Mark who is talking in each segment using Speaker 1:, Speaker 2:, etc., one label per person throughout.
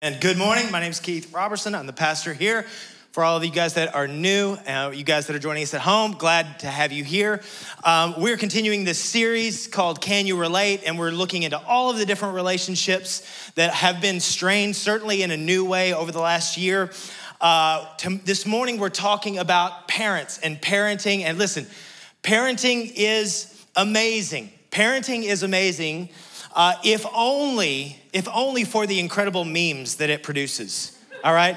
Speaker 1: And good morning. My name is Keith Robertson. I'm the pastor here. For all of you guys that are new, uh, you guys that are joining us at home, glad to have you here. Um, we're continuing this series called Can You Relate? And we're looking into all of the different relationships that have been strained, certainly in a new way over the last year. Uh, to, this morning, we're talking about parents and parenting. And listen, parenting is amazing. Parenting is amazing uh, if only, if only for the incredible memes that it produces. All right.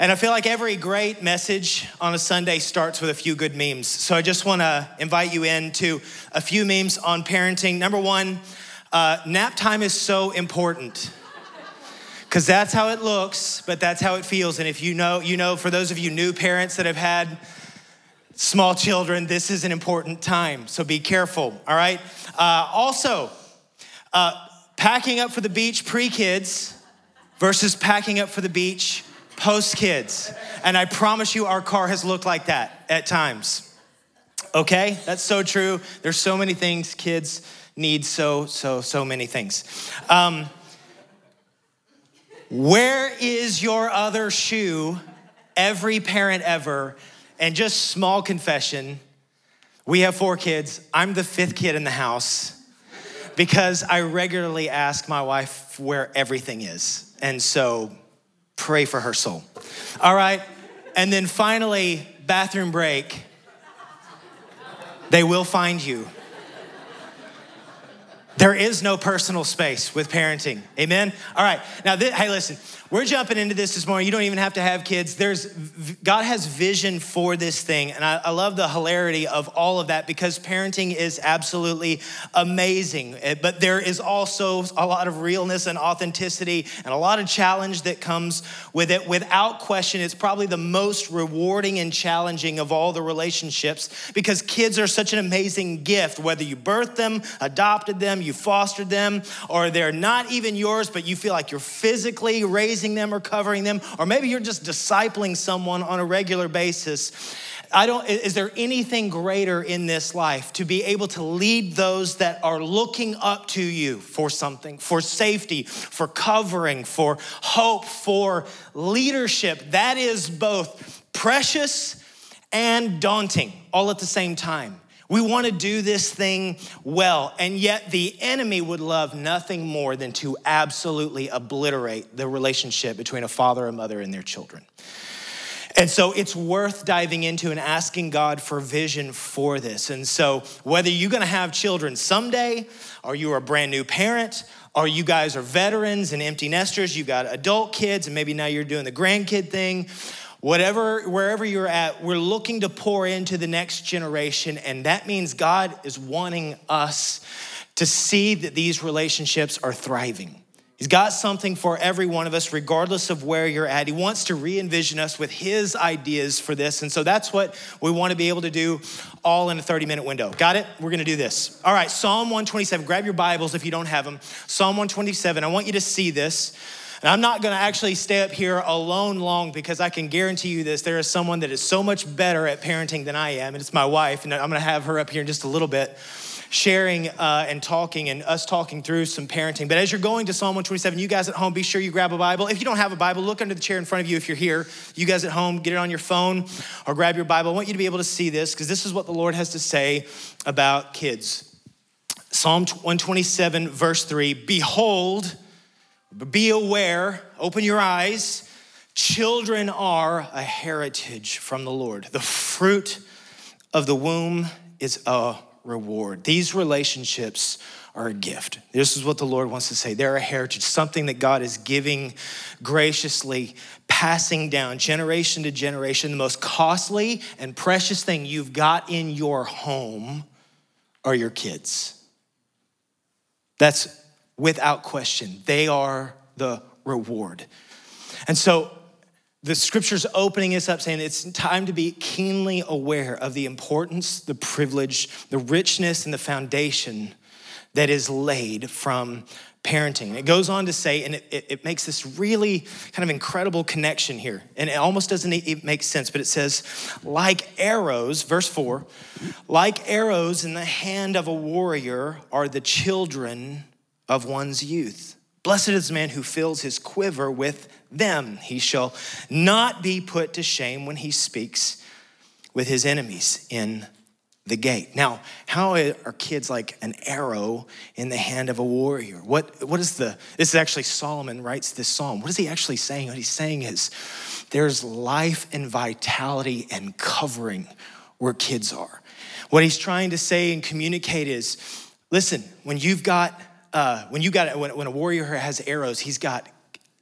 Speaker 1: And I feel like every great message on a Sunday starts with a few good memes. So I just want to invite you into a few memes on parenting. Number one, uh, nap time is so important because that's how it looks, but that's how it feels. And if you know, you know, for those of you new parents that have had small children, this is an important time. So be careful, all right? Uh, also, uh, packing up for the beach pre kids versus packing up for the beach post kids. And I promise you, our car has looked like that at times. Okay? That's so true. There's so many things kids need, so, so, so many things. Um, where is your other shoe? Every parent ever. And just small confession we have four kids. I'm the fifth kid in the house because I regularly ask my wife where everything is. And so pray for her soul. All right. And then finally, bathroom break. They will find you. There is no personal space with parenting. Amen. All right. Now, hey, listen. We're jumping into this this morning. You don't even have to have kids. There's God has vision for this thing, and I, I love the hilarity of all of that because parenting is absolutely amazing. Eh, but there is also a lot of realness and authenticity, and a lot of challenge that comes with it. Without question, it's probably the most rewarding and challenging of all the relationships because kids are such an amazing gift. Whether you birthed them, adopted them, you fostered them, or they're not even yours, but you feel like you're physically raising them or covering them, or maybe you're just discipling someone on a regular basis. I don't, is there anything greater in this life to be able to lead those that are looking up to you for something, for safety, for covering, for hope, for leadership? That is both precious and daunting all at the same time. We want to do this thing well, and yet the enemy would love nothing more than to absolutely obliterate the relationship between a father and mother and their children. And so it's worth diving into and asking God for vision for this. And so, whether you're gonna have children someday, or you are a brand new parent, or you guys are veterans and empty nesters, you've got adult kids, and maybe now you're doing the grandkid thing, whatever wherever you're at we're looking to pour into the next generation and that means god is wanting us to see that these relationships are thriving He's got something for every one of us, regardless of where you're at. He wants to re envision us with His ideas for this. And so that's what we want to be able to do all in a 30 minute window. Got it? We're going to do this. All right, Psalm 127. Grab your Bibles if you don't have them. Psalm 127. I want you to see this. And I'm not going to actually stay up here alone long because I can guarantee you this. There is someone that is so much better at parenting than I am, and it's my wife. And I'm going to have her up here in just a little bit sharing uh, and talking and us talking through some parenting. But as you're going to Psalm 127, you guys at home, be sure you grab a Bible. If you don't have a Bible, look under the chair in front of you if you're here. You guys at home, get it on your phone or grab your Bible. I want you to be able to see this because this is what the Lord has to say about kids. Psalm 127, verse 3 Behold, be aware, open your eyes. Children are a heritage from the Lord. The fruit of the womb is a reward. These relationships are a gift. This is what the Lord wants to say. They're a heritage, something that God is giving graciously, passing down generation to generation. The most costly and precious thing you've got in your home are your kids. That's without question. They are the reward. And so the scripture's opening us up saying it's time to be keenly aware of the importance, the privilege, the richness, and the foundation that is laid from parenting. It goes on to say, and it, it, it, makes this really kind of incredible connection here. And it almost doesn't it make sense, but it says, like arrows, verse four, like arrows in the hand of a warrior are the children of one's youth. Blessed is the man who fills his quiver with them. He shall not be put to shame when he speaks with his enemies in the gate. Now, how are kids like an arrow in the hand of a warrior? What, what is the, this is actually Solomon writes this psalm. What is he actually saying? What he's saying is there's life and vitality and covering where kids are. What he's trying to say and communicate is listen, when you've got, uh, when you got, when, when a warrior has arrows, he's got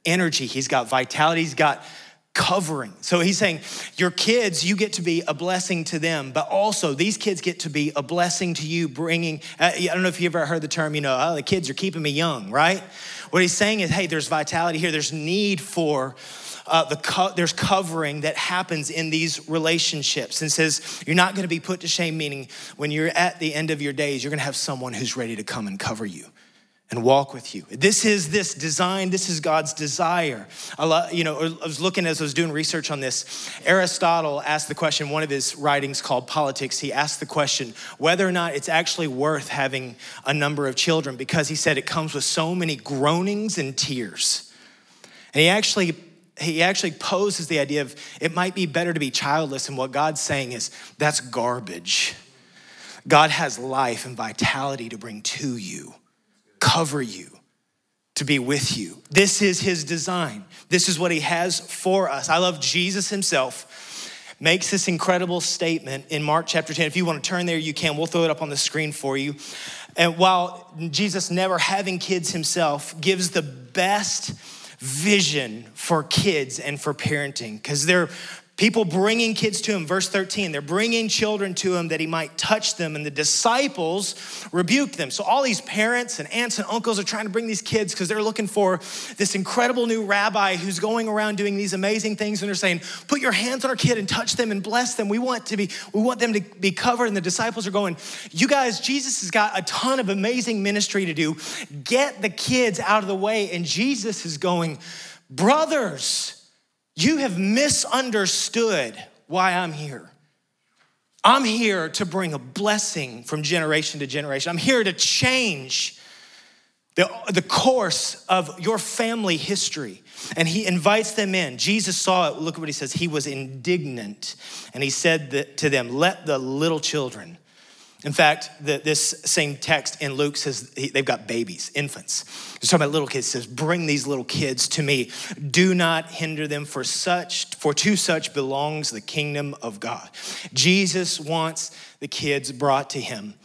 Speaker 1: energy, he's got vitality, he's got covering. So he's saying, Your kids, you get to be a blessing to them, but also these kids get to be a blessing to you, bringing, uh, I don't know if you ever heard the term, you know, oh, the kids are keeping me young, right? What he's saying is, hey, there's vitality here, there's need for. Uh, the co- there's covering that happens in these relationships and says you're not going to be put to shame meaning when you're at the end of your days you're going to have someone who's ready to come and cover you and walk with you. This is this design, this is God's desire. I, love, you know, I was looking as I was doing research on this. Aristotle asked the question, one of his writings called Politics, he asked the question whether or not it's actually worth having a number of children because he said it comes with so many groanings and tears. And he actually he actually poses the idea of it might be better to be childless and what God's saying is that's garbage. God has life and vitality to bring to you cover you, to be with you. This is his design. This is what he has for us. I love Jesus himself makes this incredible statement in Mark chapter 10. If you want to turn there, you can. We'll throw it up on the screen for you. And while Jesus, never having kids himself, gives the best vision for kids and for parenting because they're People bringing kids to him, verse 13, they're bringing children to him that he might touch them, and the disciples rebuked them. So, all these parents and aunts and uncles are trying to bring these kids because they're looking for this incredible new rabbi who's going around doing these amazing things. And they're saying, Put your hands on our kid and touch them and bless them. We want, to be, we want them to be covered. And the disciples are going, You guys, Jesus has got a ton of amazing ministry to do. Get the kids out of the way. And Jesus is going, Brothers, you have misunderstood why I'm here. I'm here to bring a blessing from generation to generation. I'm here to change the, the course of your family history. And he invites them in. Jesus saw it. Look at what he says. He was indignant. And he said to them, Let the little children in fact, the, this same text in Luke says they've got babies, infants. It's talking about little kids. It says, "Bring these little kids to me. Do not hinder them, for such, for to such belongs the kingdom of God." Jesus wants the kids brought to Him.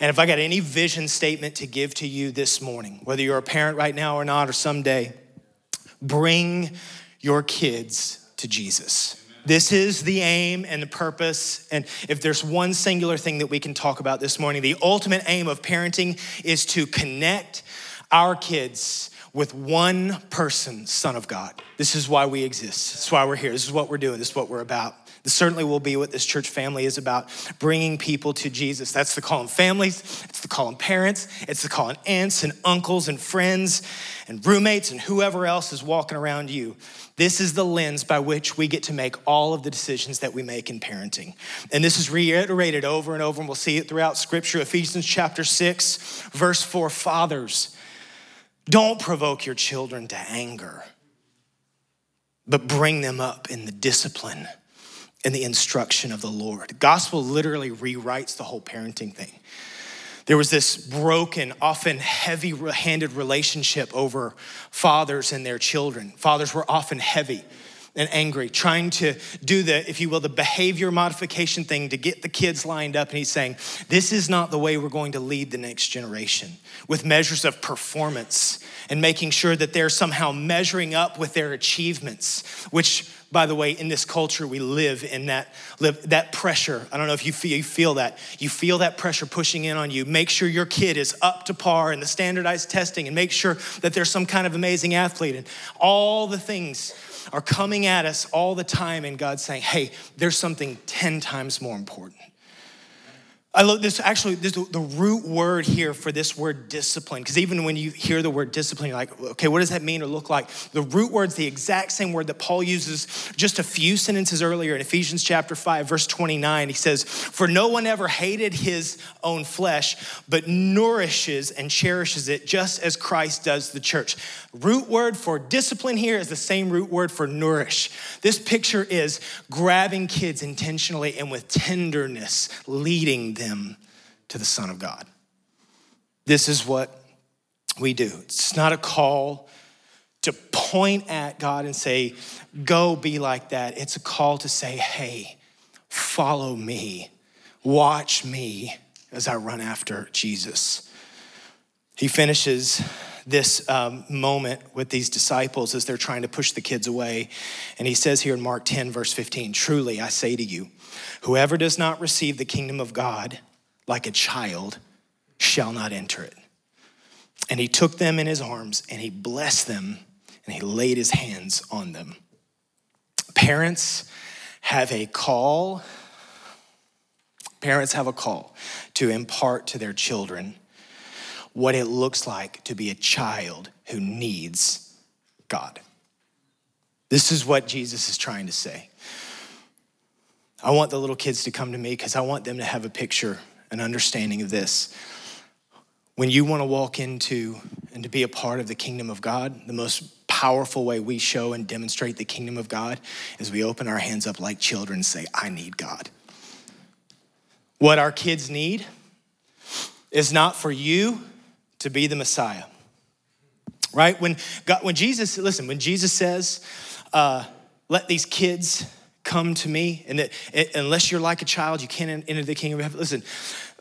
Speaker 1: And if I got any vision statement to give to you this morning, whether you're a parent right now or not, or someday, bring your kids to Jesus. This is the aim and the purpose. And if there's one singular thing that we can talk about this morning, the ultimate aim of parenting is to connect our kids with one person, Son of God. This is why we exist. This is why we're here. This is what we're doing. This is what we're about. This certainly will be what this church family is about bringing people to Jesus. That's the call on families, it's the call on parents, it's the call on aunts and uncles and friends and roommates and whoever else is walking around you. This is the lens by which we get to make all of the decisions that we make in parenting. And this is reiterated over and over, and we'll see it throughout Scripture. Ephesians chapter 6, verse 4 Fathers, don't provoke your children to anger, but bring them up in the discipline in the instruction of the Lord. Gospel literally rewrites the whole parenting thing. There was this broken, often heavy handed relationship over fathers and their children. Fathers were often heavy and angry, trying to do the, if you will, the behavior modification thing to get the kids lined up. And he's saying, This is not the way we're going to lead the next generation with measures of performance and making sure that they're somehow measuring up with their achievements, which by the way, in this culture, we live in that, live, that pressure. I don't know if you feel, you feel that. You feel that pressure pushing in on you. Make sure your kid is up to par in the standardized testing and make sure that they're some kind of amazing athlete. And all the things are coming at us all the time, and God's saying, hey, there's something 10 times more important. I love this. Actually, this, the root word here for this word discipline, because even when you hear the word discipline, you're like, okay, what does that mean or look like? The root word's the exact same word that Paul uses just a few sentences earlier in Ephesians chapter 5, verse 29. He says, For no one ever hated his own flesh, but nourishes and cherishes it just as Christ does the church. Root word for discipline here is the same root word for nourish. This picture is grabbing kids intentionally and with tenderness, leading them to the Son of God. This is what we do. It's not a call to point at God and say, go be like that. It's a call to say, hey, follow me, watch me as I run after Jesus. He finishes this um, moment with these disciples as they're trying to push the kids away. And he says here in Mark 10, verse 15 Truly, I say to you, whoever does not receive the kingdom of God like a child shall not enter it. And he took them in his arms and he blessed them and he laid his hands on them. Parents have a call. Parents have a call to impart to their children what it looks like to be a child who needs God. This is what Jesus is trying to say. I want the little kids to come to me because I want them to have a picture, an understanding of this. When you want to walk into and to be a part of the kingdom of God, the most powerful way we show and demonstrate the kingdom of God is we open our hands up like children and say, I need God. What our kids need is not for you to be the Messiah. Right? When God, when Jesus, listen, when Jesus says, uh, let these kids come to me, and that unless you're like a child, you can't enter the kingdom of heaven. Listen,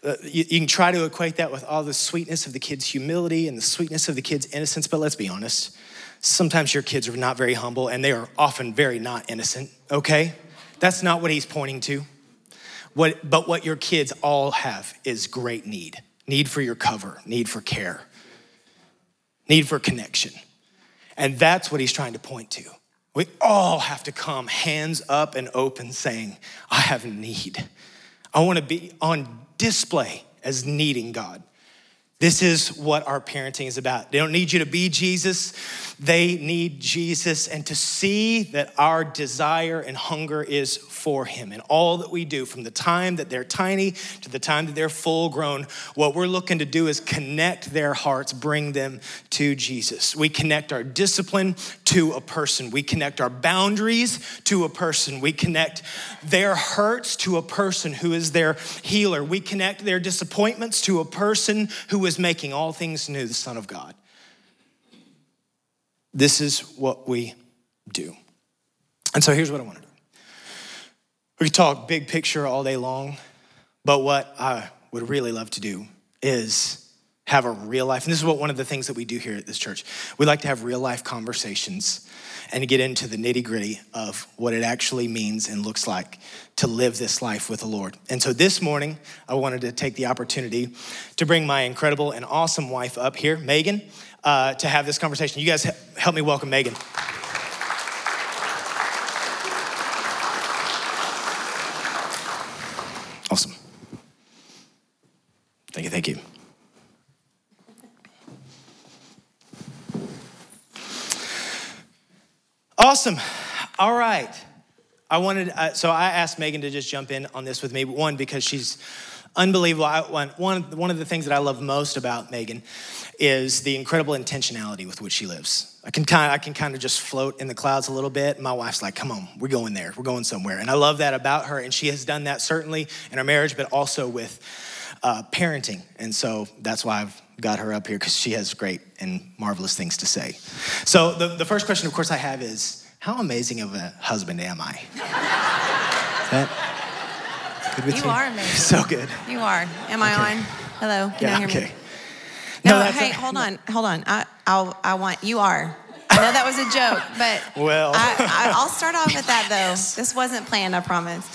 Speaker 1: uh, you, you, can try to equate that with all the sweetness of the kid's humility and the sweetness of the kid's innocence, but let's be honest. Sometimes your kids are not very humble, and they are often very not innocent, okay? That's not what he's pointing to. What, but what your kids all have is great need need for your cover, need for care, need for connection. And that's what he's trying to point to. We all have to come hands up and open saying, I have need. I want to be on display as needing God. This is what our parenting is about. They don't need you to be Jesus, they need Jesus and to see that our desire and hunger is for Him. And all that we do from the time that they're tiny to the time that they're full grown, what we're looking to do is connect their hearts, bring them to Jesus. We connect our discipline to a person, we connect our boundaries to a person, we connect their hurts to a person who is their healer, we connect their disappointments to a person who is making all things new, the Son of God. This is what we do. And so here's what I want to do. We could talk big picture all day long, but what I would really love to do is have a real life. And this is what one of the things that we do here at this church. We like to have real life conversations and get into the nitty gritty of what it actually means and looks like to live this life with the Lord. And so this morning, I wanted to take the opportunity to bring my incredible and awesome wife up here, Megan, uh, to have this conversation. You guys help me welcome Megan. Awesome. Thank you, thank you. Awesome. All right. I wanted, uh, so I asked Megan to just jump in on this with me. One, because she's unbelievable. I, one, one of the things that I love most about Megan is the incredible intentionality with which she lives. I can kind of, I can kind of just float in the clouds a little bit. My wife's like, come on, we're going there. We're going somewhere. And I love that about her. And she has done that certainly in our marriage, but also with uh, parenting. And so that's why I've got her up here because she has great and marvelous things to say. So, the, the first question, of course, I have is how amazing of a husband am I?
Speaker 2: that good with you? You are amazing.
Speaker 1: So good.
Speaker 2: You are. Am I okay. on? Hello. Can
Speaker 1: yeah,
Speaker 2: you hear
Speaker 1: okay.
Speaker 2: me? No, no hey, a, hold on, hold on. I, I'll, I want you are. I know that was a joke, but
Speaker 1: well,
Speaker 2: I, will start off with that though. This wasn't planned, I promise.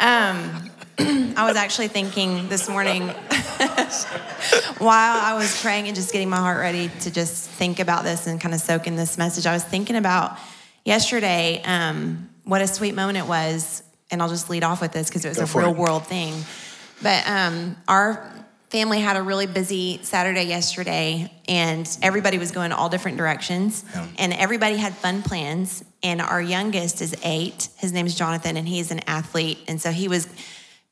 Speaker 2: Um, I was actually thinking this morning while I was praying and just getting my heart ready to just think about this and kind of soak in this message. I was thinking about yesterday um, what a sweet moment it was, and I'll just lead off with this because it was Go a real it. world thing. But um, our family had a really busy Saturday yesterday, and everybody was going all different directions,
Speaker 1: Yeah.
Speaker 2: and everybody had fun plans. And our youngest is eight. His name is Jonathan, and he's an athlete, and so he was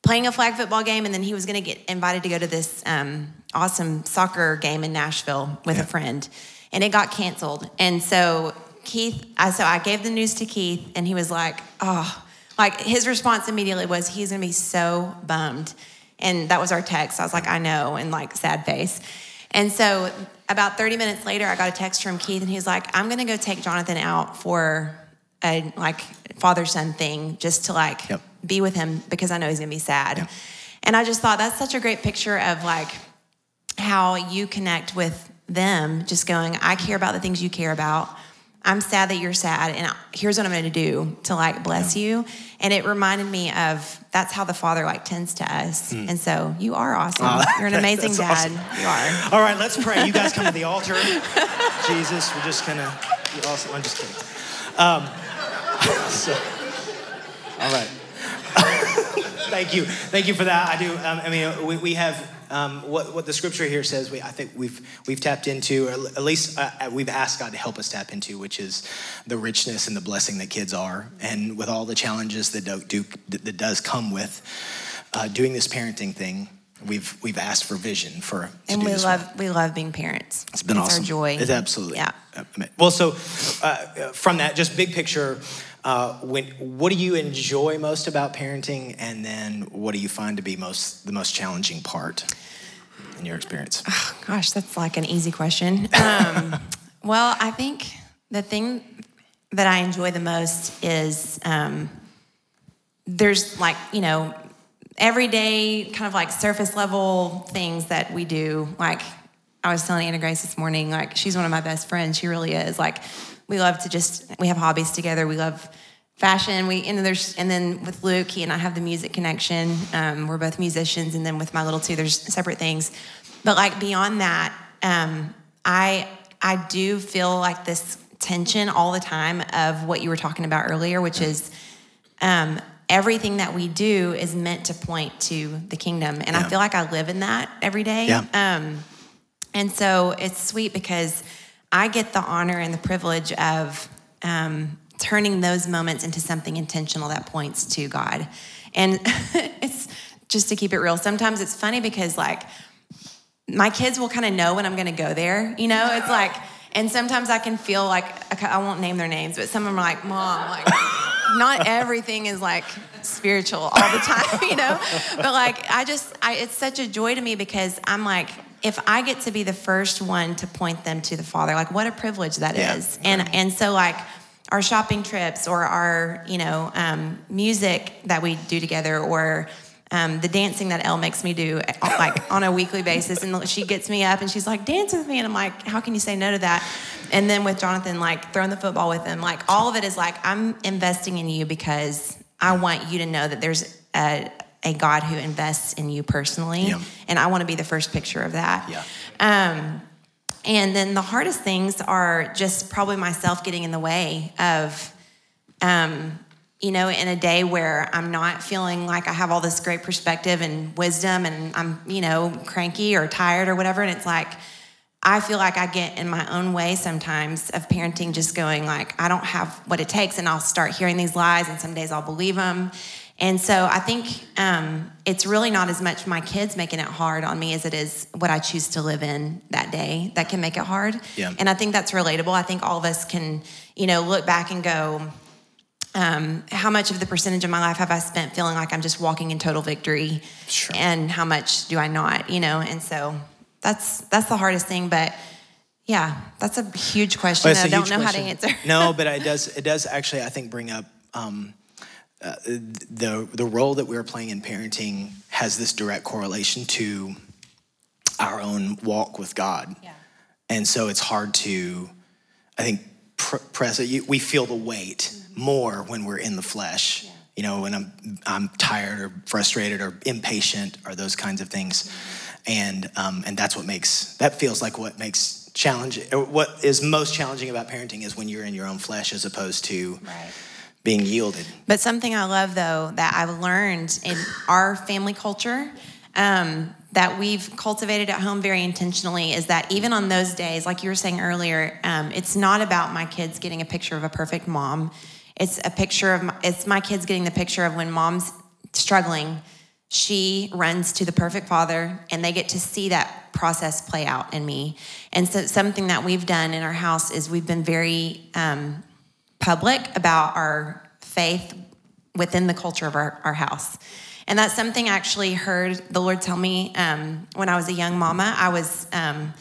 Speaker 2: playing a flag football game, and then he was going to get invited to go to this um, awesome soccer game in Nashville with
Speaker 1: Yeah.
Speaker 2: a friend, and it got canceled. And so Keith, I, so I gave the news to Keith, and he was like, "Oh." Like his response immediately was, he's gonna be so bummed. And that was our text. I was like, I know, and like sad face. And so about 30 minutes later, I got a text from Keith, and he was like, I'm gonna go take Jonathan out for a like father son thing just to like
Speaker 1: Yep.
Speaker 2: Be with him because I know he's gonna be sad.
Speaker 1: Yep.
Speaker 2: And I just thought that's such a great picture of like how you connect with them, just going, I care about the things you care about. I'm sad that you're sad, and here's what I'm going to do to like bless you. And it reminded me of that's how the Father like tends to us. And so you are awesome. you're an amazing dad.
Speaker 1: awesome.
Speaker 2: You are.
Speaker 1: All right, let's pray. You guys come to the altar. Jesus, we're just gonna. Also, I'm just kidding. Um, so, all right. Thank you. Thank you for that. I do. Um, I mean, we, we have um, what, what the scripture here says. We, I think we've we've tapped into, or at least uh, we've asked God to help us tap into, which is the richness and the blessing that kids are, and with all the challenges that do, do that does come with uh, doing this parenting thing. We've we've asked for vision for. to
Speaker 2: And we
Speaker 1: well.
Speaker 2: love we love being parents.
Speaker 1: It's been awesome.
Speaker 2: our joy.
Speaker 1: It's absolutely.
Speaker 2: Yeah.
Speaker 1: uh, Well, so uh, from that, just big picture, uh, when what do you enjoy most about parenting, and then what do you find to be most the most challenging part in your experience?
Speaker 2: Gosh, that's like an easy question. Um, well, I think the thing that I enjoy the most is um, there's like, you know, everyday kind of like surface level things that we do. Like I was telling Anna Grace this morning, like she's one of my best friends. She really is. Like we love to just, we have hobbies together. We love fashion. We and then there's and then with Luke, he and I have the music connection. Um, we're both musicians, and then with my little two, there's separate things. But like beyond that, um, I I do feel like this tension all the time of what you were talking about earlier, which is um, everything that we do is meant to point to the kingdom, and I feel like I live in that every day.
Speaker 1: Yeah.
Speaker 2: Um, and so it's sweet because I get the honor and the privilege of um, turning those moments into something intentional that points to God. And it's just to keep it real. Sometimes it's funny because, like, my kids will kind of know when I'm going to go there. You know, it's like, and sometimes I can feel like I won't name their names, but some of them are like, "Mom, like, not everything is like spiritual all the time, you know." But like, I just, I, it's such a joy to me because I'm like, if I get to be the first one to point them to the Father, like, what a privilege that is.
Speaker 1: Yeah.
Speaker 2: And and so like. Our shopping trips, or our, you know, um, music that we do together, or um, the dancing that Elle makes me do like on a weekly basis. And she gets me up and she's like, dance with me. And I'm like, how can you say no to that? And then with Jonathan, like throwing the football with him, like all of it is like, I'm investing in you because I want you to know that there's a, a God who invests in you personally.
Speaker 1: Yeah.
Speaker 2: And I want to be the first picture of that.
Speaker 1: Yeah.
Speaker 2: Um, and then the hardest things are just probably myself getting in the way of um, you know, in a day where I'm not feeling like I have all this great perspective and wisdom and I'm, you know, cranky or tired or whatever. And it's like, I feel like I get in my own way sometimes of parenting, just going like, I don't have what it takes. And I'll start hearing these lies and some days I'll believe them. And so I think um, it's really not as much my kids making it hard on me as it is what I choose to live in that day that can make it hard.
Speaker 1: Yeah.
Speaker 2: And I think that's relatable. I think all of us can, you know, look back and go, um, how much of the percentage of my life have I spent feeling like I'm just walking in total victory,
Speaker 1: Sure.
Speaker 2: and how much do I not? You know, and so that's that's the hardest thing. But yeah, that's a huge question.
Speaker 1: Well,
Speaker 2: I don't know
Speaker 1: question.
Speaker 2: how to answer.
Speaker 1: no, but it does. It does actually, I think, bring up um, uh, the the role that we're playing in parenting has this direct correlation to our own walk with God,
Speaker 2: Yeah.
Speaker 1: and so it's hard to, I think, pr- press it. We feel the weight more when we're in the flesh. You know, when I'm I'm tired or frustrated or impatient or those kinds of things, and um, and that's what makes that feels like what makes challenging. What is most challenging about parenting is when you're in your own flesh as opposed to
Speaker 2: Right.
Speaker 1: Being yielded.
Speaker 2: But something I love though that I've learned in our family culture, um, that we've cultivated at home very intentionally is that even on those days, like you were saying earlier, um, it's not about my kids getting a picture of a perfect mom. It's a picture of my, it's my kids getting the picture of when mom's struggling, she runs to the perfect father, and they get to see that process play out in me. And so, something that we've done in our house is we've been very um, public about our faith within the culture of our, our house. And that's something I actually heard the Lord tell me um, when I was a young mama. I was um,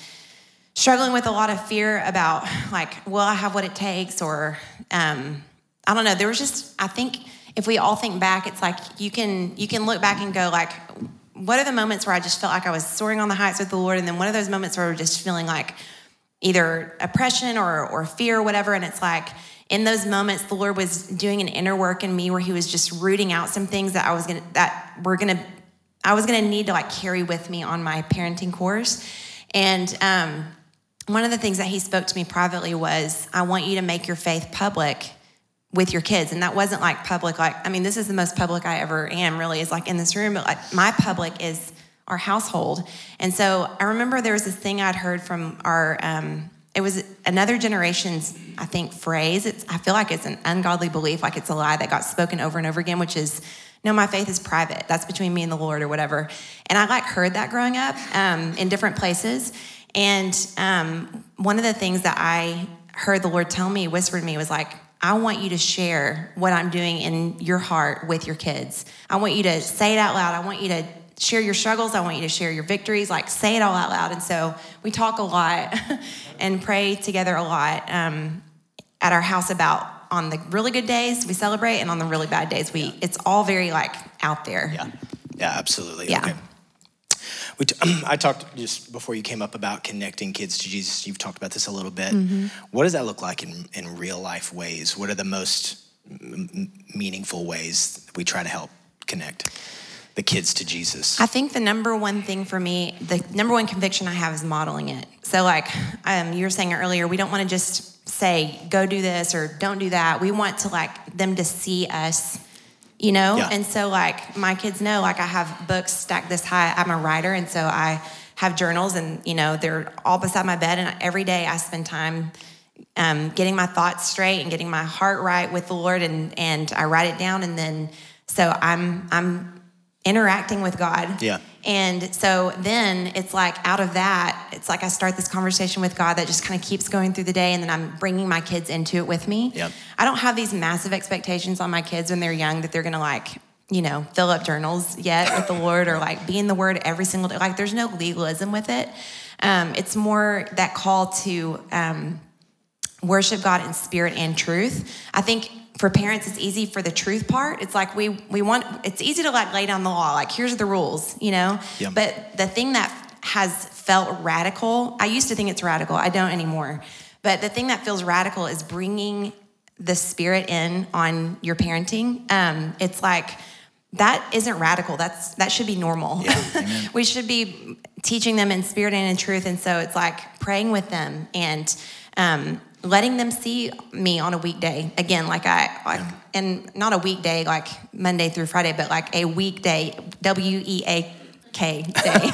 Speaker 2: struggling with a lot of fear about, like, will I have what it takes? Or um, I don't know. There was just, I think if we all think back, it's like you can you can look back and go like, what are the moments where I just felt like I was soaring on the heights with the Lord, and then what are those moments where we're just feeling like either oppression or or fear or whatever, and it's like in those moments the lord was doing an inner work in me where he was just rooting out some things that i was gonna that were gonna i was gonna need to like carry with me on my parenting course. And um, one of the things that he spoke to me privately was i want you to make your faith public with your kids. And that wasn't like public like i mean this is the most public i ever am really is like in this room but like my public is our household. And so i remember there was this thing i'd heard from our um, it was another generation's i think phrase. It's i feel like it's an ungodly belief like it's a lie that got spoken over and over again which is no my faith is private. That's between me and the lord or whatever. And i like heard that growing up um, in different places. And um, one of the things that i heard the lord tell me whispered me was like i want you to share what i'm doing in your heart with your kids. I want you to say it out loud. I want you to share your struggles. I want you to share your victories. Like, say it all out loud. And so we talk a lot and pray together a lot um, at our house about on the really good days we celebrate, and on the really bad days we. It's all very like out there.
Speaker 1: Yeah. Yeah. Absolutely.
Speaker 2: Yeah.
Speaker 1: Okay. We t- I talked just before you came up about connecting kids to Jesus. You've talked about this a little bit.
Speaker 2: Mm-hmm.
Speaker 1: What does that look like in, in real life ways? What are the most m- meaningful ways we try to help connect the kids to Jesus?
Speaker 2: I think the number one thing for me, the number one conviction I have is modeling it. So, like um, you were saying earlier, we don't want to just say, go do this or don't do that. We want to like them to see us, you know?
Speaker 1: Yeah.
Speaker 2: And so, like, my kids know, like, I have books stacked this high. I'm a writer, and so I have journals, and, you know, they're all beside my bed. And every day I spend time um, getting my thoughts straight and getting my heart right with the Lord, and and I write it down, and then so I'm I'm interacting with God.
Speaker 1: Yeah.
Speaker 2: And so then it's like out of that, it's like I start this conversation with God that just kind of keeps going through the day, and then I'm bringing my kids into it with me.
Speaker 1: Yep.
Speaker 2: I don't have these massive expectations on my kids when they're young that they're gonna like, you know, fill up journals yet with the Lord or like be in the Word every single day. Like there's no legalism with it. Um, it's more that call to um, worship God in spirit and truth. I think for parents it's easy for the truth part. It's like we we want it's easy to like lay down the law, like here's the rules, you know?
Speaker 1: Yeah.
Speaker 2: But the thing that has felt radical, I used to think it's radical, I don't anymore. But the thing that feels radical is bringing the spirit in on your parenting. Um, it's like that isn't radical. That's that should be normal. we should be teaching them in spirit and in truth. And so it's like praying with them and um, letting them see me on a weekday again, like I like, and not a weekday like Monday through Friday, but like a weekday W E A K day,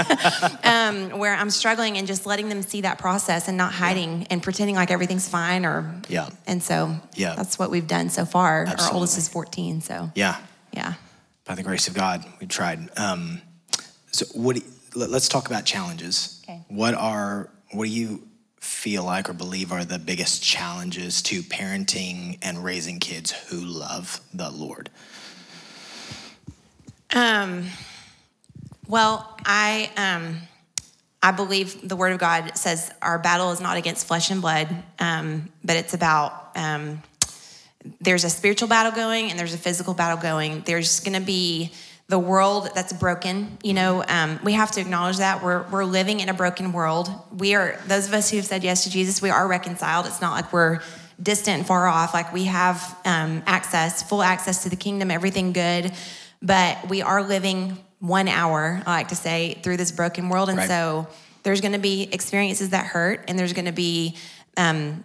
Speaker 2: um, where I'm struggling and just letting them see that process and not hiding and pretending like everything's fine or
Speaker 1: Yeah.
Speaker 2: And so
Speaker 1: Yeah.
Speaker 2: that's what we've done so far. Our oldest is 14, so
Speaker 1: Yeah.
Speaker 2: yeah.
Speaker 1: By the grace of God, we've tried. Um, so, what? Do you, let, us talk about challenges.
Speaker 2: Okay.
Speaker 1: What are? What do you feel like or believe are the biggest challenges to parenting and raising kids who love the Lord?
Speaker 2: Um, well, I um, I believe the Word of God says our battle is not against flesh and blood, um, but it's about um, there's a spiritual battle going and there's a physical battle going. There's going to be the world that's broken. You know, um, we have to acknowledge that we're we're living in a broken world. We are those of us who have said yes to Jesus. We are reconciled. It's not like we're distant and far off. Like we have um, access, full access to the kingdom, everything good. But we are living one hour, I like to say, through this broken world, and
Speaker 1: Right.
Speaker 2: so there's going to be experiences that hurt, and there's going to be um,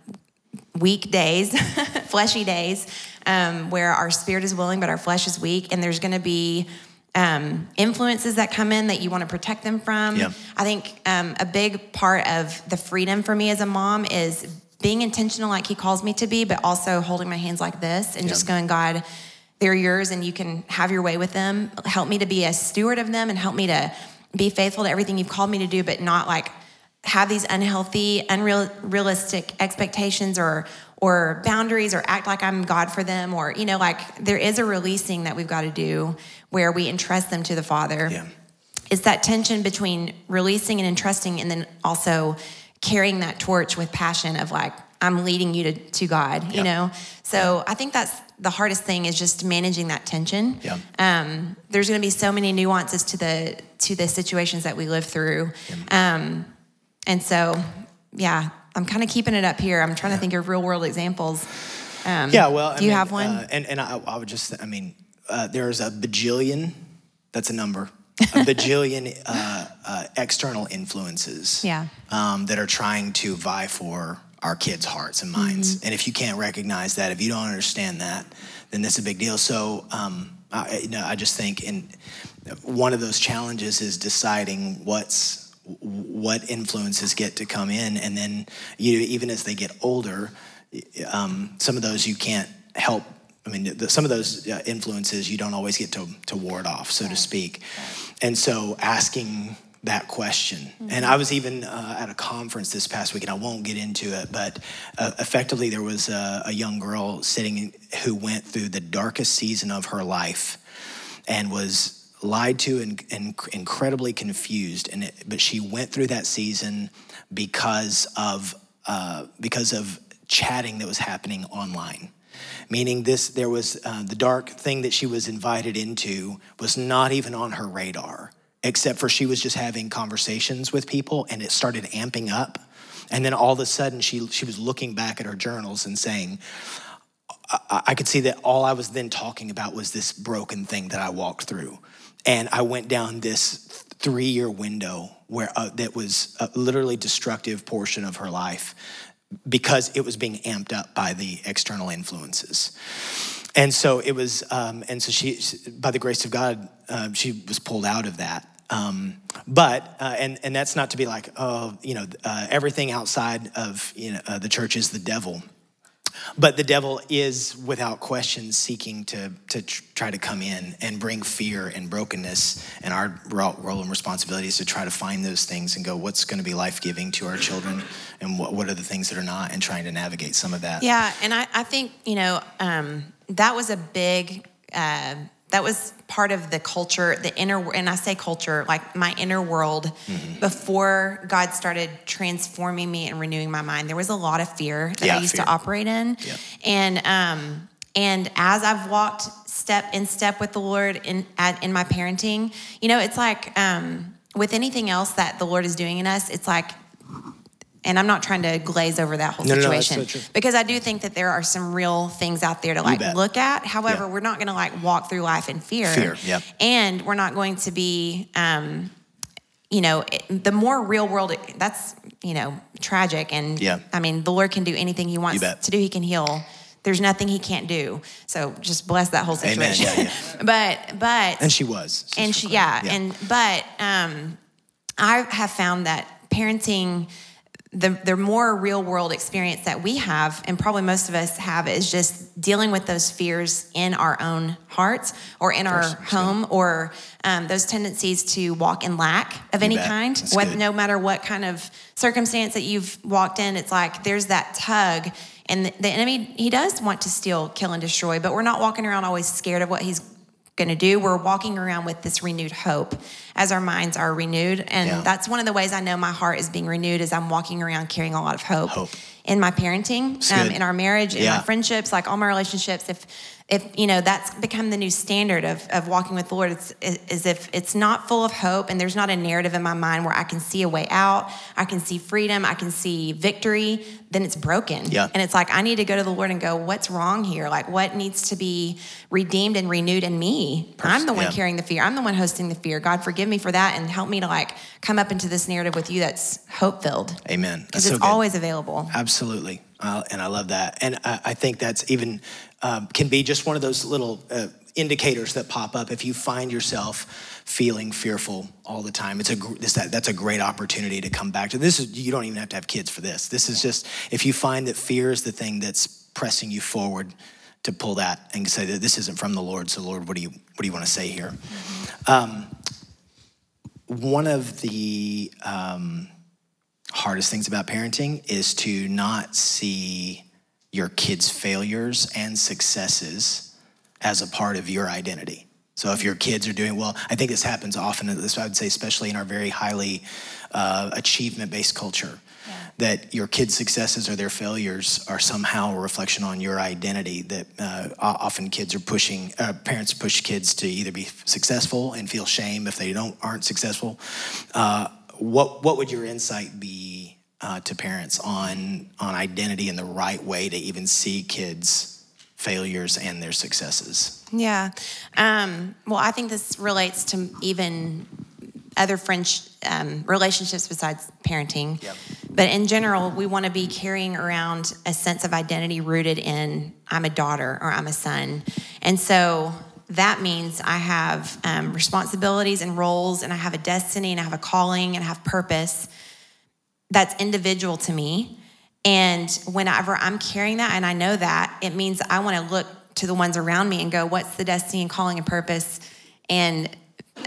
Speaker 2: weak days, fleshy days, um, where our spirit is willing but our flesh is weak, and there's going to be um, influences that come in that you want to protect them from.
Speaker 1: Yeah.
Speaker 2: I think um, a big part of the freedom for me as a mom is being intentional, like He calls me to be, but also holding my hands like this and just going, God, they're yours, and you can have your way with them. Help me to be a steward of them, and help me to be faithful to everything you've called me to do, but not like have these unhealthy, unrealistic expectations or or boundaries or act like I'm God for them or you know like there is a releasing that we've got to do where we entrust them to the Father.
Speaker 1: Yeah.
Speaker 2: It's that tension between releasing and entrusting and then also carrying that torch with passion of like I'm leading you to, to God, you know? So I think that's the hardest thing is just managing that tension.
Speaker 1: Yeah.
Speaker 2: Um, there's going to be so many nuances to the to the situations that we live through. Um, and so, yeah, I'm kind of keeping it up here. I'm trying to think of real world examples. Um,
Speaker 1: Yeah, well, I
Speaker 2: do you
Speaker 1: mean,
Speaker 2: have one?
Speaker 1: uh, and and I, I would just, I mean, uh, there's a bajillion. That's a number. A bajillion uh, uh, external influences.
Speaker 2: Yeah.
Speaker 1: Um, that are trying to vie for our kids' hearts and minds.
Speaker 2: Mm-hmm.
Speaker 1: And if you can't recognize that, if you don't understand that, then that's a big deal. So, um, I, you know, I just think in one of those challenges is deciding what's what influences get to come in, and then you even as they get older, um, some of those you can't help. I mean, the, some of those uh, influences you don't always get to, to ward off, so to speak. And so asking that question. And I was even uh, at a conference this past week, and I won't get into it, but uh, effectively, there was a, a young girl sitting in, who went through the darkest season of her life and was lied to and, and incredibly confused. And it, but she went through that season because of uh, because of chatting that was happening online. Meaning, this there was uh, the dark thing that she was invited into was not even on her radar, except for she was just having conversations with people, and it started amping up. And then all of a sudden, she she was looking back at her journals and saying, I, I could see that all I was then talking about was this broken thing that I walked through. And I went down this three year window where uh, that was a literally destructive portion of her life because it was being amped up by the external influences. And so it was, um, and so she, by the grace of God, uh, she was pulled out of that. Um, but uh, and and that's not to be like oh you know uh, everything outside of you know uh, the church is the devil. But the devil is, without question, seeking to, to tr- try to come in and bring fear and brokenness. And our ro- role and responsibility is to try to find those things and go, what's going to be life giving to our children? And what, what are the things that are not? And trying to navigate some of that.
Speaker 2: Yeah, and I, I think, you know, um, that was a big, uh, that was part of the culture, the inner, and I say culture, like my inner world
Speaker 1: Mm-hmm.
Speaker 2: before God started transforming me and renewing my mind. There was a lot of fear that
Speaker 1: Yeah,
Speaker 2: I used
Speaker 1: fear.
Speaker 2: to operate in.
Speaker 1: Yeah.
Speaker 2: And, um, and as I've walked step in step with the Lord in, at, in my parenting, you know, it's like um, with anything else that the Lord is doing in us, it's like and I'm not trying to glaze over that whole
Speaker 1: No, no, no, that's
Speaker 2: situation
Speaker 1: so true.
Speaker 2: because I do think that there are some real things out there to like look at. However,
Speaker 1: Yeah.
Speaker 2: we're not going to like walk through life in fear.
Speaker 1: Fear, yep.
Speaker 2: And we're not going to be, um, you know, it- the more real world. That's you know tragic. And
Speaker 1: Yeah.
Speaker 2: I mean, the Lord can do anything He wants to do. He can heal. There's nothing He can't do. So just bless that whole
Speaker 1: Amen.
Speaker 2: situation.
Speaker 1: Yeah,
Speaker 2: but but
Speaker 1: And she was.
Speaker 2: And
Speaker 1: she-
Speaker 2: she yeah, and but um i have found that parenting the, the more real world experience that we have and probably most of us have is just dealing with those fears in our own hearts or in our home or um, those tendencies to walk in lack of any
Speaker 1: bet.
Speaker 2: kind
Speaker 1: That's
Speaker 2: whether,
Speaker 1: good.
Speaker 2: no matter what kind of circumstance that you've walked in it's like there's that tug and the, the enemy he does want to steal kill and destroy but we're not walking around always scared of what he's going to do. We're walking around with this renewed hope as our minds are renewed. And
Speaker 1: Yeah.
Speaker 2: that's one of the ways I know my heart is being renewed is I'm walking around carrying a lot of hope,
Speaker 1: Hope.
Speaker 2: in my parenting, um, in our marriage, in
Speaker 1: Yeah.
Speaker 2: my friendships, like all my relationships. If, if, you know, that's become the new standard of, of walking with the Lord, it's, is if it's not full of hope and there's not a narrative in my mind where I can see a way out, I can see freedom, I can see victory, then it's broken.
Speaker 1: Yeah.
Speaker 2: And it's like, I need to go to the Lord and go, what's wrong here? Like, what needs to be redeemed and renewed in me? I'm the one
Speaker 1: yeah.
Speaker 2: carrying the fear. I'm the one hosting the fear. God, forgive me for that and help me to like come up into this narrative with you that's hope filled.
Speaker 1: Amen. That's
Speaker 2: Because it's
Speaker 1: good.
Speaker 2: always available.
Speaker 1: Absolutely, uh, and I love that. And I, I think that's even um, can be just one of those little uh, indicators that pop up if you find yourself feeling fearful all the time it's a this, that, that's a great opportunity to come back to this is you don't even have to have kids for this this is just if you find that fear is the thing that's pressing you forward to pull that and say that this isn't from the lord so lord what do you what do you want to say here mm-hmm. um, one of the um, hardest things about parenting is to not see your kids' failures and successes as a part of your identity. So if your kids are doing well, I think this happens often. This I would say, especially in our very highly uh, achievement-based culture, yeah. that your kids' successes or their failures are somehow a reflection on your identity. That uh, often kids are pushing, uh, parents push kids to either be successful and feel shame if they don't aren't successful. What what would your insight be uh, to parents on on identity and the right way to even see kids? failures and their successes.
Speaker 2: Yeah. Um, well, I think this relates to even other French um, relationships besides parenting. Yep. But in general, we want to be carrying around a sense of identity rooted in I'm a daughter or I'm a son. And so that means I have um, responsibilities and roles, and I have a destiny, and I have a calling, and I have purpose that's individual to me. And whenever I'm carrying that and I know that, it means I want to look to the ones around me and go, what's the destiny and calling and purpose and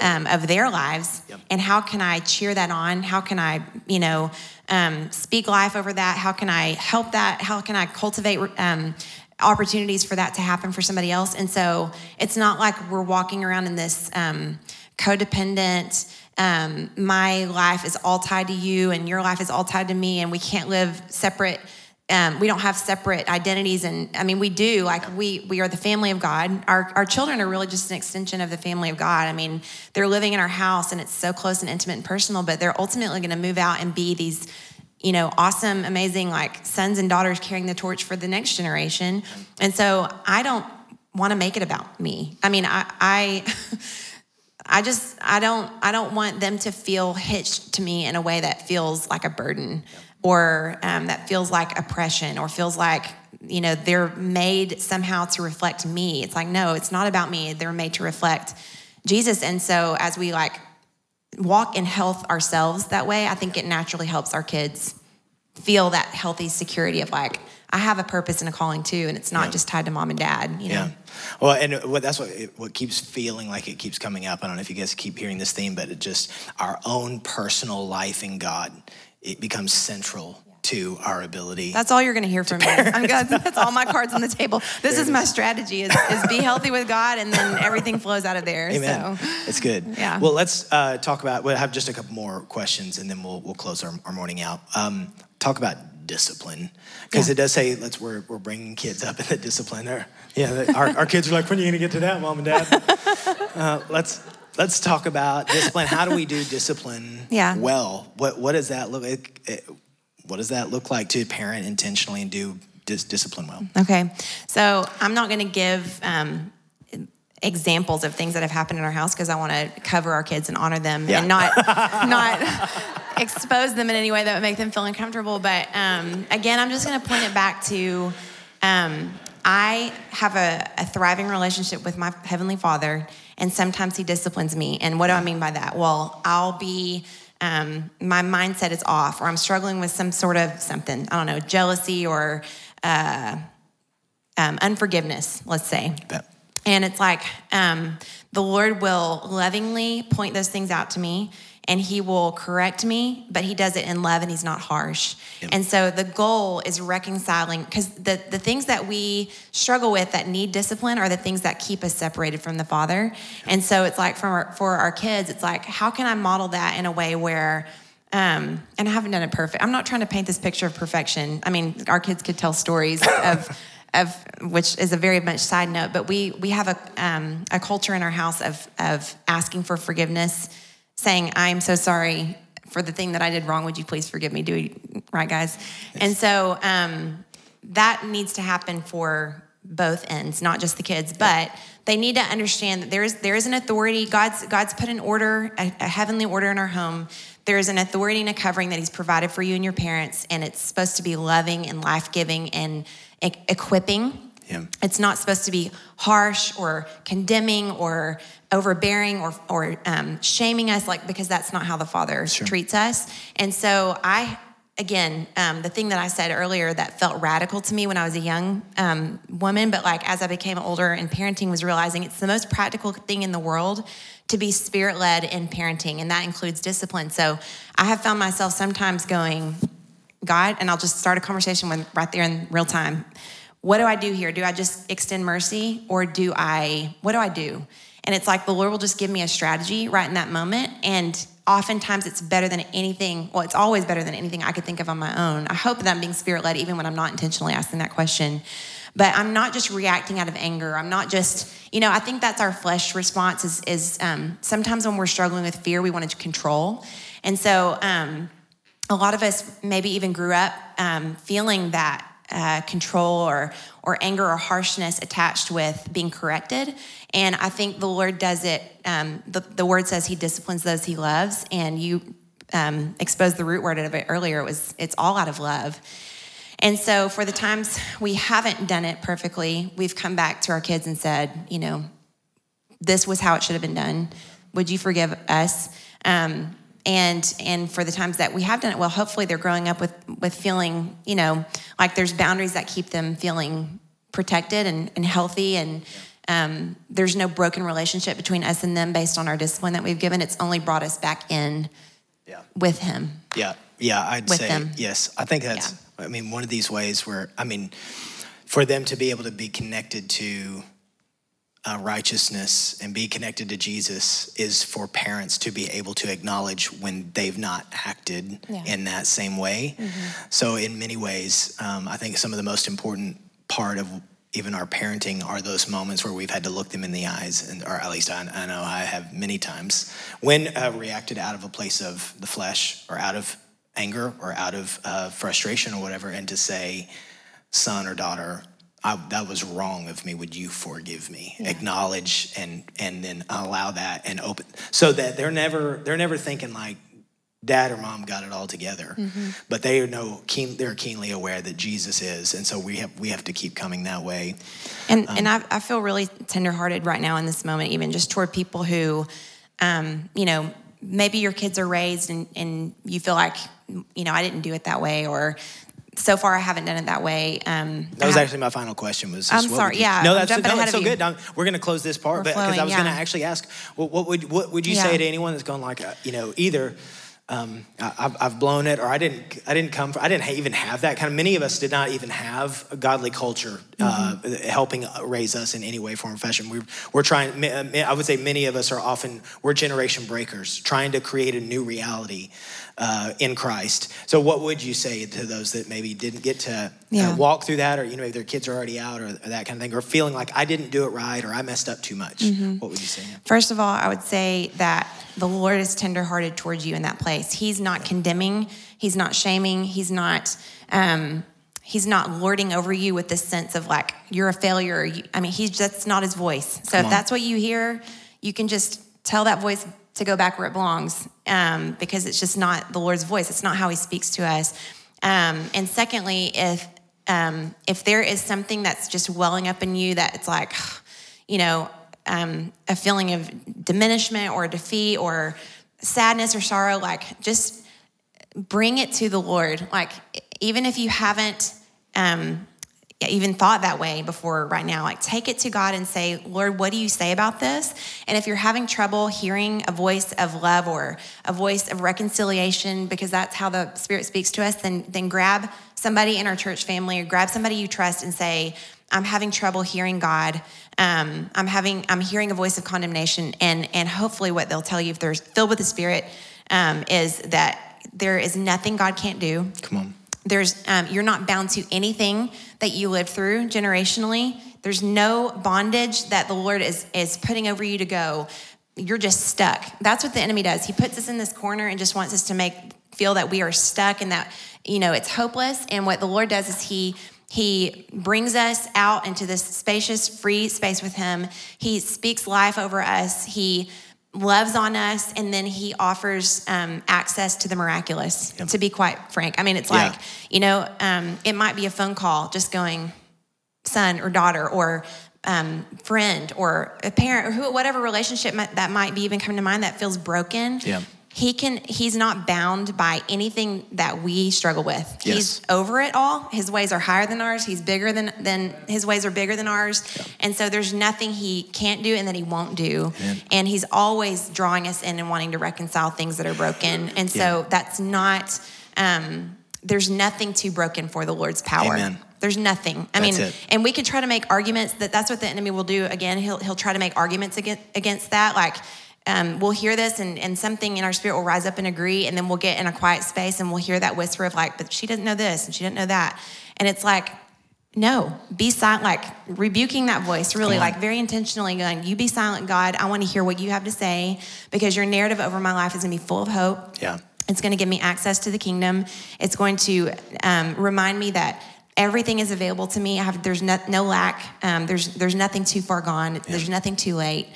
Speaker 2: um, of their lives? Yep. And how can I cheer that on? How can I, you know, um, speak life over that? How can I help that? How can I cultivate um, opportunities for that to happen for somebody else? And so it's not like we're walking around in this um, codependent, um, my life is all tied to you and your life is all tied to me and we can't live separate um, we don't have separate identities. And i mean we do like we we are the family of god. Our, our children are really just an extension of the family of god. I mean they're living in our house and it's so close and intimate and personal but they're ultimately going to move out and be these you know awesome amazing like sons and daughters carrying the torch for the next generation and so i don't want to make it about me i mean i i I just I don't I don't want them to feel hitched to me in a way that feels like a burden or um, that feels like oppression or feels like you know they're made somehow to reflect me. It's like no, it's not about me. They're made to reflect Jesus. And so as we like walk in health ourselves that way, I think it naturally helps our kids feel that healthy security of like I have a purpose and a calling too, and it's not yeah. just tied to mom and dad. You know? Yeah.
Speaker 1: Well, and uh, what that's what what keeps feeling like it keeps coming up. I don't know if you guys keep hearing this theme, but it just our own personal life in God. It becomes central to our ability.
Speaker 2: That's all you're going to hear from me. I'm God, that's all my cards on the table. This is, is my strategy: is, is, be healthy with God, and then everything flows out of there.
Speaker 1: Amen. So. It's good. Yeah. Well, let's uh, talk about. We'll have just a couple more questions, and then we'll we'll close our, our morning out. Um, talk about discipline because yeah. it does say let's we're, we're bringing kids up in the discipline there yeah our, our kids are like when are you going to get to that mom and dad uh, let's let's talk about discipline how do we do discipline yeah. well what what does that look like what does that look like to parent intentionally and do dis- discipline well
Speaker 2: okay so i'm not going to give um, examples of things that have happened in our house because I want to cover our kids and honor them yeah. and not not expose them in any way that would make them feel uncomfortable. But um, again, I'm just going to point it back to um, I have a, a thriving relationship with my heavenly Father, and sometimes He disciplines me. And what do I mean by that? Well, I'll be um, my mindset is off, or I'm struggling with some sort of something I don't know, jealousy or uh, um, unforgiveness. Let's say. And it's like um, the Lord will lovingly point those things out to me and he will correct me, but he does it in love and he's not harsh. Yep. And so the goal is reconciling because the, the things that we struggle with that need discipline are the things that keep us separated from the Father. Yep. And so it's like for our, for our kids, it's like, how can I model that in a way where um, and I haven't done it perfect. I'm not trying to paint this picture of perfection. I mean, our kids could tell stories of of which is a very much side note, but we we have a um, a culture in our house of of asking for forgiveness, saying I'm so sorry for the thing that I did wrong. Would you please forgive me? Do we, right, guys? And so um, that needs to happen for both ends, not just the kids, but they need to understand that there is there is an authority. God's God's put an order, a, a heavenly order in our home. There is an authority and a covering that He's provided for you and your parents, and it's supposed to be loving and life giving and equipping
Speaker 1: Yeah.
Speaker 2: It's not supposed to be harsh or condemning or overbearing or, or um, shaming us, like because that's not how the Father
Speaker 1: Sure.
Speaker 2: treats us. And so I, again, um, the thing that I said earlier that felt radical to me when I was a young um, woman, but like as I became older and parenting was realizing it's the most practical thing in the world to be spirit led in parenting, and that includes discipline. So I have found myself sometimes going, God, and I'll just start a conversation with right there in real time. What do I do here? Do I just extend mercy or do I, what do I do? And it's like the Lord will just give me a strategy right in that moment. And oftentimes it's better than anything, well, it's always better than anything I could think of on my own. I hope that I'm being spirit led even when I'm not intentionally asking that question. But I'm not just reacting out of anger. I'm not just, you know, I think that's our flesh response is, is um, sometimes when we're struggling with fear, we want to control. And so, um, a lot of us maybe even grew up um, feeling that uh, control or or anger or harshness attached with being corrected. And I think the Lord does it. Um, the, the word says He disciplines those He loves, and you um, exposed the root word of it earlier. It was it's all out of love. And so, for the times we haven't done it perfectly, we've come back to our kids and said, you know, this was how it should have been done. Would you forgive us? Um, and and for the times that we have done it well, hopefully they're growing up with with feeling, you know, like there's boundaries that keep them feeling protected and, and healthy and um, there's no broken relationship between us and them based on our discipline that we've given. It's only brought us back in
Speaker 1: Yeah.
Speaker 2: with him.
Speaker 1: Yeah, yeah, I'd
Speaker 2: with
Speaker 1: say
Speaker 2: them.
Speaker 1: yes. I think that's. I mean, one of these ways where I mean, for them to be able to be connected to uh, righteousness and be connected to Jesus is for parents to be able to acknowledge when they've not acted
Speaker 2: Yeah.
Speaker 1: in that same way. So, in many ways, um, I think some of the most important part of even our parenting are those moments where we've had to look them in the eyes, and or at least I, I know I have many times when uh, reacted out of a place of the flesh or out of anger or out of uh, frustration or whatever, and to say, son or daughter, I, that was wrong of me. Would you forgive me? Acknowledge and and then allow that and open so that they're never they're never thinking like dad or mom got it all together, but they are no keen they're keenly aware that Jesus is, and so we have we have to keep coming that way.
Speaker 2: And
Speaker 1: Um,
Speaker 2: and I, I feel really tenderhearted right now in this moment, even just toward people who, um, you know, maybe your kids are raised and, and you feel like, you know, I didn't do it that way, or so far I haven't done it that way. Um,
Speaker 1: That was actually my final question. Was
Speaker 2: I'm sorry,
Speaker 1: you-
Speaker 2: yeah,
Speaker 1: no, that's no,
Speaker 2: ahead
Speaker 1: so good. Now, we're going to close this part,
Speaker 2: We're
Speaker 1: but because I was going to actually ask, well, what would what would you
Speaker 2: Yeah.
Speaker 1: say to anyone that's going like, uh, you know, either. Um, I, I've, I've blown it, or I didn't. I didn't come. I didn't even have that kind of. Many of us did not even have a godly culture uh,
Speaker 2: Mm-hmm.
Speaker 1: helping raise us in any way, form, or fashion. We're we're trying. I would say many of us are often we're generation breakers, trying to create a new reality uh, in Christ. So, what would you say to those that maybe didn't get to uh, walk through that, or you know, maybe their kids are already out, or, or that kind of thing, or feeling like I didn't do it right, or I messed up too much?
Speaker 2: Mm-hmm.
Speaker 1: What would you say?
Speaker 2: First of all, I would say that the Lord is tenderhearted towards you in that place. He's not condemning. He's not shaming. He's not. Um, he's not lording over you with this sense of like you're a failure. You- I mean, he's that's not his voice. So
Speaker 1: Come
Speaker 2: if
Speaker 1: on.
Speaker 2: that's what you hear, you can just tell that voice to go back where it belongs, um, because it's just not the Lord's voice. It's not how He speaks to us. Um, and secondly, if um, if there is something that's just welling up in you that it's like, you know, um, a feeling of diminishment or defeat or sadness or sorrow, like just bring it to the Lord. Like, even if you haven't um, even thought that way before right now, like take it to God and say, Lord, what do you say about this? And if you're having trouble hearing a voice of love or a voice of reconciliation, because that's how the Spirit speaks to us, then, then grab somebody in our church family or grab somebody you trust and say, I'm having trouble hearing God. Um, I'm having, I'm hearing a voice of condemnation, and and hopefully, what they'll tell you if they're filled with the Spirit um, is that there is nothing God can't do.
Speaker 1: Come on.
Speaker 2: There's, um, you're not bound to anything that you lived through generationally. There's no bondage that the Lord is is putting over you to go. You're just stuck. That's what the enemy does. He puts us in this corner and just wants us to make feel that we are stuck and that you know it's hopeless. And what the Lord does is he he brings us out into this spacious, free space with him. He speaks life over us. He loves on us, and then he offers um, access to the miraculous. To be quite frank, I mean, it's
Speaker 1: Yeah.
Speaker 2: like you know, um, it might be a phone call, just going, son or daughter or um, friend or a parent or who, whatever relationship might, that might be even coming to mind that feels broken.
Speaker 1: Yeah.
Speaker 2: He can. He's not bound by anything that we struggle with.
Speaker 1: Yes.
Speaker 2: He's over it all. His ways are higher than ours. He's bigger than than his ways are bigger than ours. And so there's nothing he can't do and that he won't do.
Speaker 1: Amen.
Speaker 2: And he's always drawing us in and wanting to reconcile things that are broken. And so
Speaker 1: Yeah.
Speaker 2: that's not. Um, there's nothing too broken for the Lord's power.
Speaker 1: Amen.
Speaker 2: There's nothing. I
Speaker 1: That's
Speaker 2: mean,
Speaker 1: it.
Speaker 2: and we can try to make arguments that that's what the enemy will do. Again, he'll he'll try to make arguments against against that. Like, um, we'll hear this, and and something in our spirit will rise up and agree, and then we'll get in a quiet space, and we'll hear that whisper of like, but she doesn't know this, and she didn't know that, and it's like. No, be silent, like rebuking that voice, really, like very intentionally going, You be silent, God. I want to hear what you have to say because your narrative over my life is going to be full of hope.
Speaker 1: Yeah.
Speaker 2: It's going to give me access to the kingdom. It's going to um, remind me that everything is available to me. I have there's no, no lack. Um, there's there's nothing too far gone. There's nothing too late.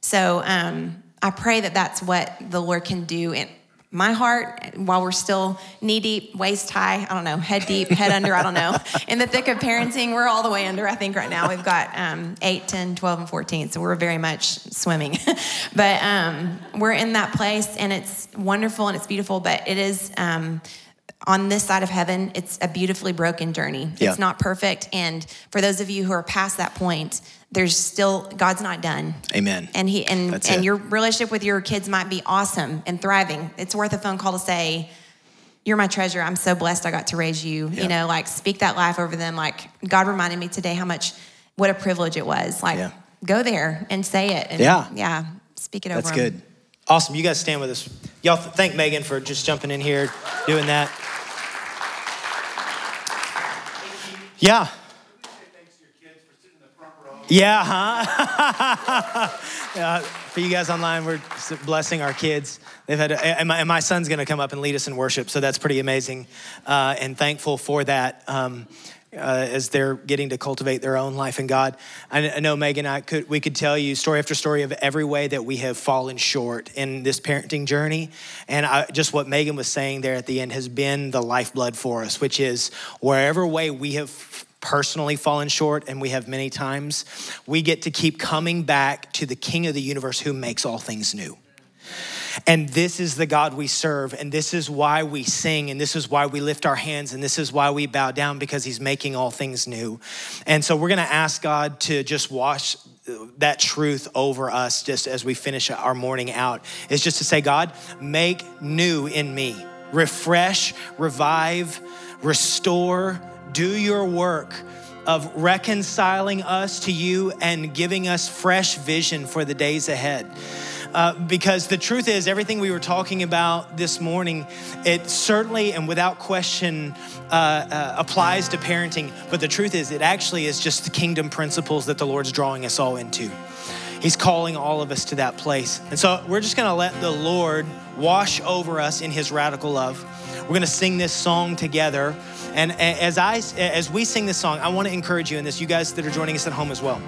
Speaker 2: So um, I pray that that's what the Lord can do in my heart while we're still knee deep, waist high. I don't know, head deep, head under. I don't know. In the thick of parenting, we're all the way under. I think right now we've got um, 8, 10, 12, and 14. So we're very much swimming. but um, we're in that place, and it's wonderful and it's beautiful. But it is. Um, on this side of heaven, it's a beautifully broken journey.
Speaker 1: Yeah.
Speaker 2: It's not perfect. And for those of you who are past that point, there's still, God's not done.
Speaker 1: Amen.
Speaker 2: And he and
Speaker 1: That's
Speaker 2: and
Speaker 1: it.
Speaker 2: your relationship with your kids might be awesome and thriving. It's worth a phone call to say, "You're my treasure. I'm so blessed I got to raise you."
Speaker 1: Yeah.
Speaker 2: You know, like speak that life over them. Like God reminded me today how much what a privilege it was. Like
Speaker 1: Yeah.
Speaker 2: go there and say it. And
Speaker 1: Yeah.
Speaker 2: yeah. Speak it over. Them.
Speaker 1: That's
Speaker 2: them.
Speaker 1: good. Awesome. You guys stand with us. Y'all th- thank Megan for just jumping in here, doing that. Yeah. Yeah, huh? yeah, for you guys online, we're blessing our kids. They've had, and my, and my son's going to come up and lead us in worship, so that's pretty amazing, uh, and thankful for that. Um, uh, as they're getting to cultivate their own life in God, I, I know Megan. I could we could tell you story after story of every way that we have fallen short in this parenting journey, and I, just what Megan was saying there at the end has been the lifeblood for us, which is wherever way we have personally fallen short, and we have many times, we get to keep coming back to the King of the universe who makes all things new. And this is the God we serve, and this is why we sing, and this is why we lift our hands, and this is why we bow down because He's making all things new. And so we're gonna ask God to just wash that truth over us just as we finish our morning out, is just to say, God, make new in me, refresh, revive, restore, do your work of reconciling us to you and giving us fresh vision for the days ahead. Uh, because the truth is, everything we were talking about this morning, it certainly and without question uh, uh, applies to parenting. But the truth is, it actually is just the kingdom principles that the Lord's drawing us all into. He's calling all of us to that place. And so we're just gonna let the Lord wash over us in his radical love. We're gonna sing this song together. And as I as we sing this song, I want to encourage you in this, you guys that are joining us at home as well.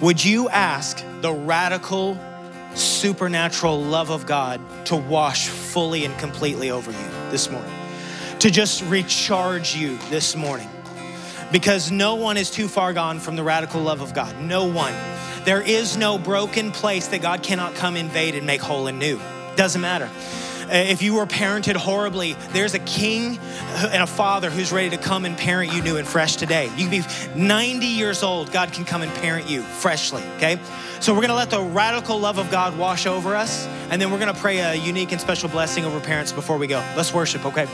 Speaker 1: Would you ask the radical, supernatural love of God to wash fully and completely over you this morning? To just recharge you this morning? Because no one is too far gone from the radical love of God. No one. There is no broken place that God cannot come invade and make whole and new. Doesn't matter. Uh, If you were parented horribly, there's a king and a father who's ready to come and parent you new and fresh today. You can be 90 years old, God can come and parent you freshly, okay? So we're gonna let the radical love of God wash over us, and then we're gonna pray a unique and special blessing over parents before we go. Let's worship, okay?